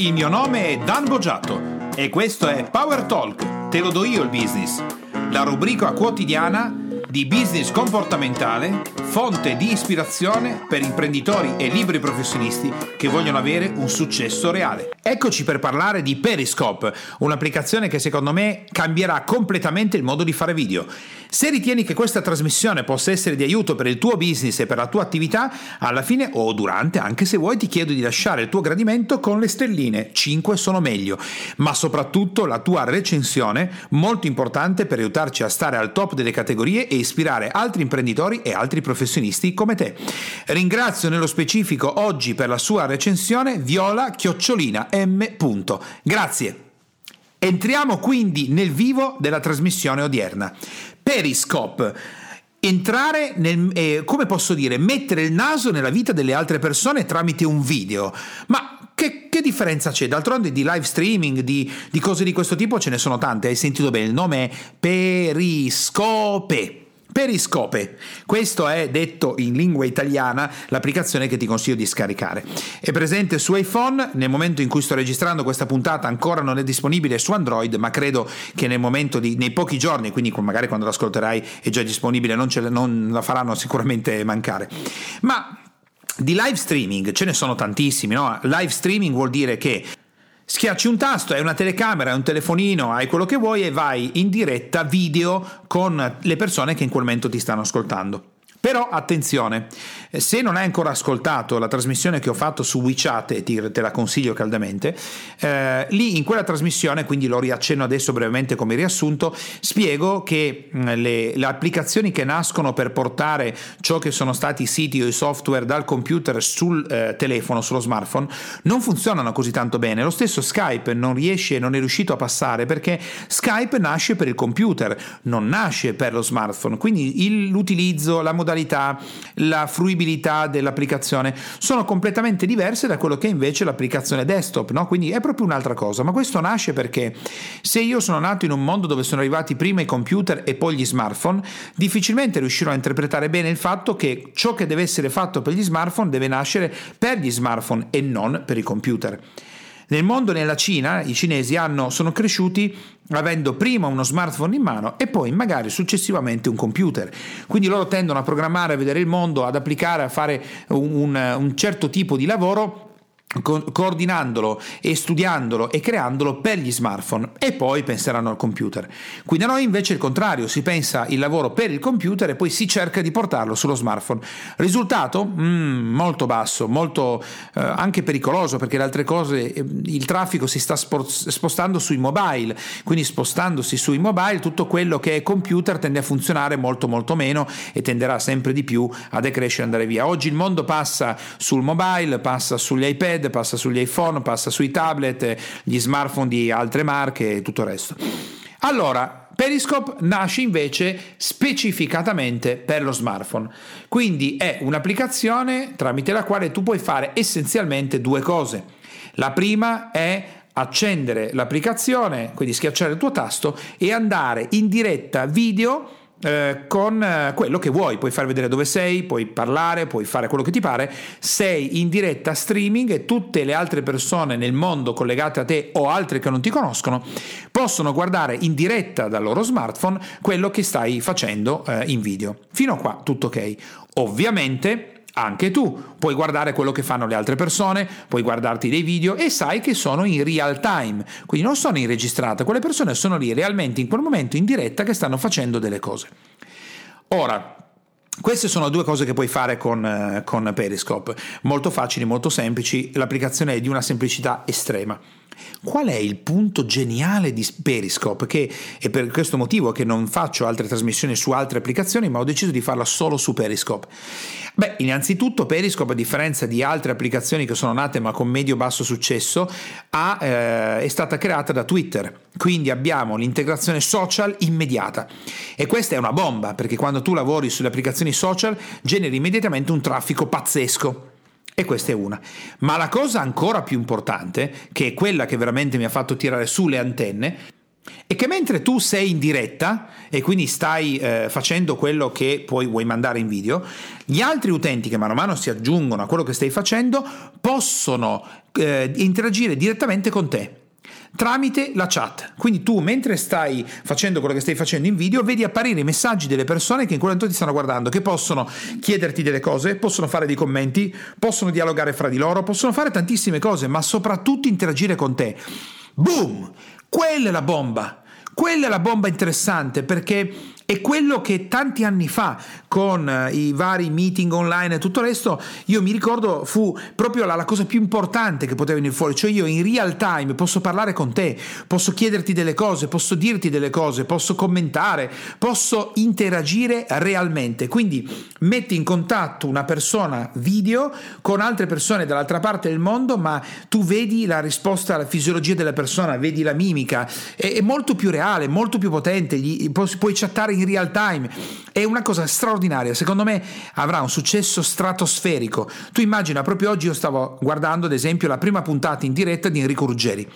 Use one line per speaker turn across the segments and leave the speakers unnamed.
il mio nome è Dan Boggiato e questo è Power Talk, te lo do io il business, la rubrica quotidiana di business comportamentale, fonte di ispirazione per imprenditori e libri professionisti che vogliono avere un successo reale. Eccoci per parlare di Periscope, un'applicazione che secondo me cambierà completamente il modo di fare video. Se ritieni che questa trasmissione possa essere di aiuto per il tuo business e per la tua attività, alla fine o durante, anche se vuoi, ti chiedo di lasciare il tuo gradimento con le stelline, 5 sono meglio, ma soprattutto la tua recensione, molto importante per aiutarci a stare al top delle categorie e ispirare altri imprenditori e altri professionisti come te. Ringrazio nello specifico oggi per la sua recensione Viola Chiocciolina M. Grazie. Entriamo quindi nel vivo della trasmissione odierna. Periscope entrare nel, eh, come posso dire, mettere il naso nella vita delle altre persone tramite un video. Ma che, che differenza c'è? D'altronde di live streaming, di, di, cose di questo tipo ce ne sono tante. Hai sentito bene, il nome è Periscope. Periscope, questo è detto in lingua italiana l'applicazione che ti consiglio di scaricare. È presente su iPhone, nel momento in cui sto registrando questa puntata ancora non è disponibile su Android, ma credo che nel momento di, nei pochi giorni, quindi magari quando l'ascolterai è già disponibile, non, ce, non la faranno sicuramente mancare. Ma di live streaming ce ne sono tantissimi, no? Live streaming vuol dire che Schiacci un tasto, hai una telecamera, hai un telefonino, hai quello che vuoi e vai in diretta video con le persone che in quel momento ti stanno ascoltando. Però attenzione, se non hai ancora ascoltato la trasmissione che ho fatto su WeChat, e te la consiglio caldamente, eh, lì in quella trasmissione, quindi lo riaccenno adesso brevemente come riassunto, spiego che mm, le, le, applicazioni che nascono per portare ciò che sono stati i siti o i software dal computer sul eh, telefono, sullo smartphone, non funzionano così tanto bene. Lo stesso Skype non riesce, non è riuscito a passare perché Skype nasce per il computer, non nasce per lo smartphone, quindi il, l'utilizzo, la modalità modalità, la fruibilità dell'applicazione sono completamente diverse da quello che è invece l'applicazione desktop, no? quindi è proprio un'altra cosa, ma questo nasce perché se io sono nato in un mondo dove sono arrivati prima i computer e poi gli smartphone, difficilmente riuscirò a interpretare bene il fatto che ciò che deve essere fatto per gli smartphone deve nascere per gli smartphone e non per i computer. Nel mondo, nella Cina, i cinesi hanno, sono cresciuti avendo prima uno smartphone in mano e poi magari successivamente un computer. Quindi loro tendono a programmare, a vedere il mondo, ad applicare, a fare un, un, certo tipo di lavoro co- coordinandolo e studiandolo e creandolo per gli smartphone e poi penseranno al computer. Qui da noi invece è il contrario, si pensa il lavoro per il computer e poi si cerca di portarlo sullo smartphone. Risultato? Mm, molto basso, molto eh, anche pericoloso perché le altre cose, eh, il traffico si sta spostando sui mobile, quindi spostandosi sui mobile tutto quello che è computer tende a funzionare molto molto meno e tenderà sempre di più a decrescere e andare via. Oggi il mondo passa sul mobile, passa sugli iPad, iPad, passa sugli iPhone, passa sui tablet, gli smartphone di altre marche e tutto il resto. Allora, Periscope nasce invece specificatamente per lo smartphone, quindi è un'applicazione tramite la quale tu puoi fare essenzialmente due cose. La prima è accendere l'applicazione, quindi schiacciare il tuo tasto e andare in diretta video eh, con eh, quello che vuoi, puoi far vedere dove sei, puoi parlare, puoi fare quello che ti pare, sei in diretta streaming e tutte le altre persone nel mondo collegate a te o altre che non ti conoscono possono guardare in diretta dal loro smartphone quello che stai facendo eh, in video. Fino a qua tutto ok. Ovviamente anche tu puoi guardare quello che fanno le altre persone, puoi guardarti dei video e sai che sono in real time, quindi non sono in registrata, quelle persone sono lì realmente in quel momento in diretta che stanno facendo delle cose. Ora, queste sono due cose che puoi fare con, eh, con Periscope, molto facili, molto semplici, l'applicazione è di una semplicità estrema. Qual è il punto geniale di Periscope? Che è per questo motivo che non faccio altre trasmissioni su altre applicazioni, ma ho deciso di farla solo su Periscope. Beh, innanzitutto Periscope, a differenza di altre applicazioni che sono nate ma con medio-basso successo, ha, eh, è stata creata da Twitter. Quindi abbiamo l'integrazione social immediata. E questa è una bomba, perché quando tu lavori sulle applicazioni social generi immediatamente un traffico pazzesco. E questa è una. Ma la cosa ancora più importante, che è quella che veramente mi ha fatto tirare su le antenne, e che mentre tu sei in diretta e quindi stai eh, facendo quello che poi vuoi mandare in video, gli altri utenti che mano a mano si aggiungono a quello che stai facendo possono eh, interagire direttamente con te tramite la chat. Quindi tu mentre stai facendo quello che stai facendo in video, vedi apparire i messaggi delle persone che in quel momento ti stanno guardando, che possono chiederti delle cose, possono fare dei commenti, possono dialogare fra di loro, possono fare tantissime cose, ma soprattutto interagire con te. Boom! Quella è la bomba. Quella è la bomba interessante perché è quello che tanti anni fa, con eh, i vari meeting online e tutto il resto, io mi ricordo fu proprio la, la, cosa più importante che poteva venire fuori, cioè io in real time posso parlare con te, posso chiederti delle cose, posso dirti delle cose, posso commentare, posso interagire realmente. Quindi metti in contatto una persona video con altre persone dall'altra parte del mondo, ma tu vedi la risposta alla fisiologia della persona, vedi la mimica, è, è molto più reale, molto più potente, gli, puoi chattare in in real time. È una cosa straordinaria, secondo me avrà un successo stratosferico. Tu immagina, proprio oggi io stavo guardando ad esempio la prima puntata in diretta di Enrico Ruggeri.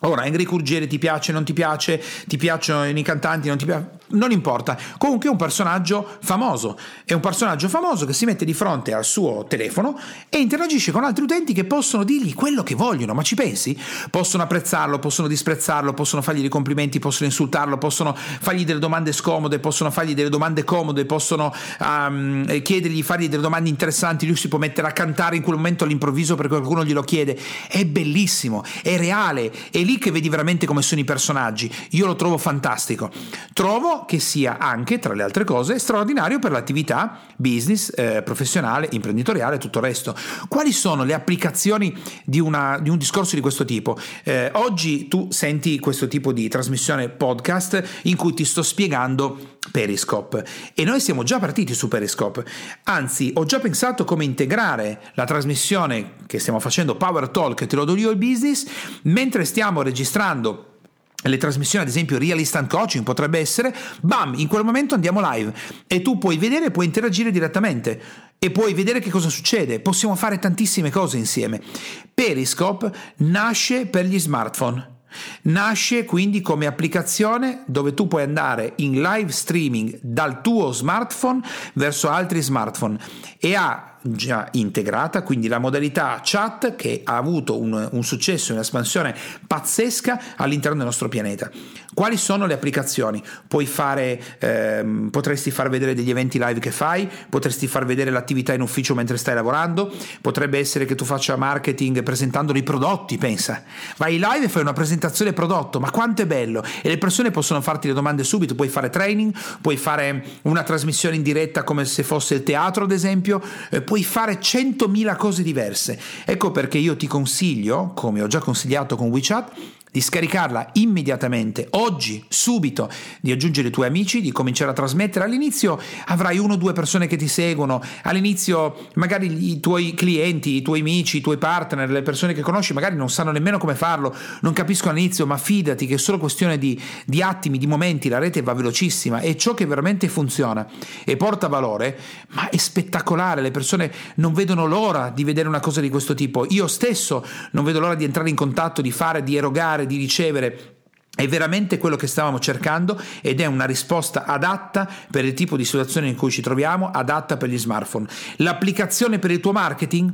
Ora, Enrico Ruggeri ti piace, non ti piace, ti piacciono i cantanti, non ti piace non importa. Comunque è un personaggio famoso. È un personaggio famoso che si mette di fronte al suo telefono e interagisce con altri utenti che possono dirgli quello che vogliono. Ma ci pensi? Possono apprezzarlo, possono disprezzarlo, possono fargli dei complimenti, possono insultarlo, possono fargli delle domande scomode, possono fargli delle domande comode, possono um, chiedergli, fargli delle domande interessanti. Lui si può mettere a cantare in quel momento all'improvviso perché qualcuno glielo chiede. È bellissimo, è reale, è lì che vedi veramente come sono i personaggi. Io lo trovo fantastico. Trovo che sia anche, tra le altre cose, straordinario per l'attività business, eh, professionale, imprenditoriale e tutto il resto. Quali sono le applicazioni di, una, di un discorso di questo tipo? Eh, oggi tu senti questo tipo di trasmissione podcast in cui ti sto spiegando Periscope e noi siamo già partiti su Periscope. Anzi, ho già pensato come integrare la trasmissione che stiamo facendo Power Talk, te lo do io il business, mentre stiamo registrando le trasmissioni ad esempio Real Instant Coaching potrebbe essere, bam, in quel momento andiamo live e tu puoi vedere e puoi interagire direttamente e puoi vedere che cosa succede, possiamo fare tantissime cose insieme. Periscope nasce per gli smartphone. Nasce quindi come applicazione dove tu puoi andare in live streaming dal tuo smartphone verso altri smartphone e ha già integrata, quindi la modalità chat che ha avuto un, un successo, un'espansione pazzesca all'interno del nostro pianeta. Quali sono le applicazioni? Puoi fare, ehm, potresti far vedere degli eventi live che fai, potresti far vedere l'attività in ufficio mentre stai lavorando, potrebbe essere che tu faccia marketing presentando dei prodotti, pensa. Vai live e fai una presentazione prodotto, ma quanto è bello! E le persone possono farti le domande subito, puoi fare training, puoi fare una trasmissione in diretta come se fosse il teatro, ad esempio, eh, puoi fare 100.000 cose diverse. Ecco perché io ti consiglio, come ho già consigliato con WeChat, di scaricarla immediatamente, oggi, subito, di aggiungere i tuoi amici, di cominciare a trasmettere. All'inizio avrai uno o due persone che ti seguono, all'inizio magari i tuoi clienti, i tuoi amici, i tuoi partner, le persone che conosci magari non sanno nemmeno come farlo, non capiscono all'inizio, ma fidati che è solo questione di, di attimi, di momenti, la rete va velocissima e ciò che veramente funziona e porta valore, ma è spettacolare, le persone non vedono l'ora di vedere una cosa di questo tipo. Io stesso non vedo l'ora di entrare in contatto, di fare, di erogare di ricevere è veramente quello che stavamo cercando ed è una risposta adatta per il tipo di situazione in cui ci troviamo, adatta per gli smartphone. L'applicazione per il tuo marketing?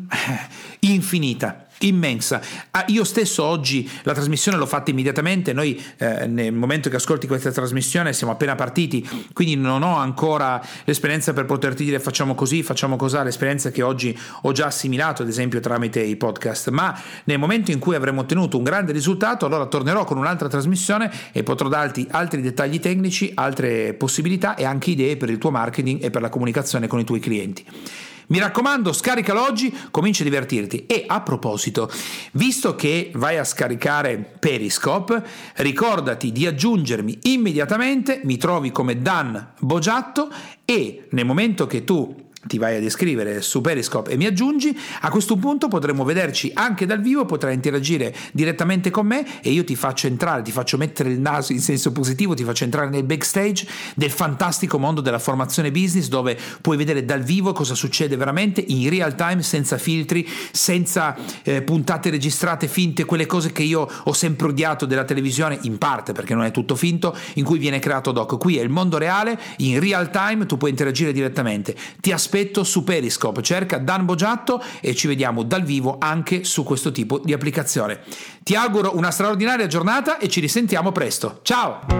Infinita immensa. Ah, io stesso oggi la trasmissione l'ho fatta immediatamente, noi eh, nel momento che ascolti questa trasmissione siamo appena partiti, quindi non ho ancora l'esperienza per poterti dire facciamo così, facciamo cos'ha, l'esperienza che oggi ho già assimilato ad esempio tramite i podcast, ma nel momento in cui avremo ottenuto un grande risultato allora tornerò con un'altra trasmissione e potrò darti altri dettagli tecnici, altre possibilità e anche idee per il tuo marketing e per la comunicazione con i tuoi clienti. Mi raccomando, scaricalo oggi, comincia a divertirti. E a proposito, visto che vai a scaricare Periscope, ricordati di aggiungermi immediatamente, mi trovi come Dan Bogiatto e nel momento che tu ti vai ad iscrivere su Periscope e mi aggiungi, a questo punto potremo vederci anche dal vivo, potrai interagire direttamente con me e io ti faccio entrare, ti faccio mettere il naso in senso positivo, ti faccio entrare nel backstage del fantastico mondo della formazione business dove puoi vedere dal vivo cosa succede veramente in real time, senza filtri, senza eh, puntate registrate finte, quelle cose che io ho sempre odiato della televisione, in parte perché non è tutto finto, in cui viene creato doc. Qui è il mondo reale, in real time tu puoi interagire direttamente. Ti aspetto aspetto su Periscope, cerca Dan Bogiatto e ci vediamo dal vivo anche su questo tipo di applicazione. Ti auguro una straordinaria giornata e ci risentiamo presto. Ciao!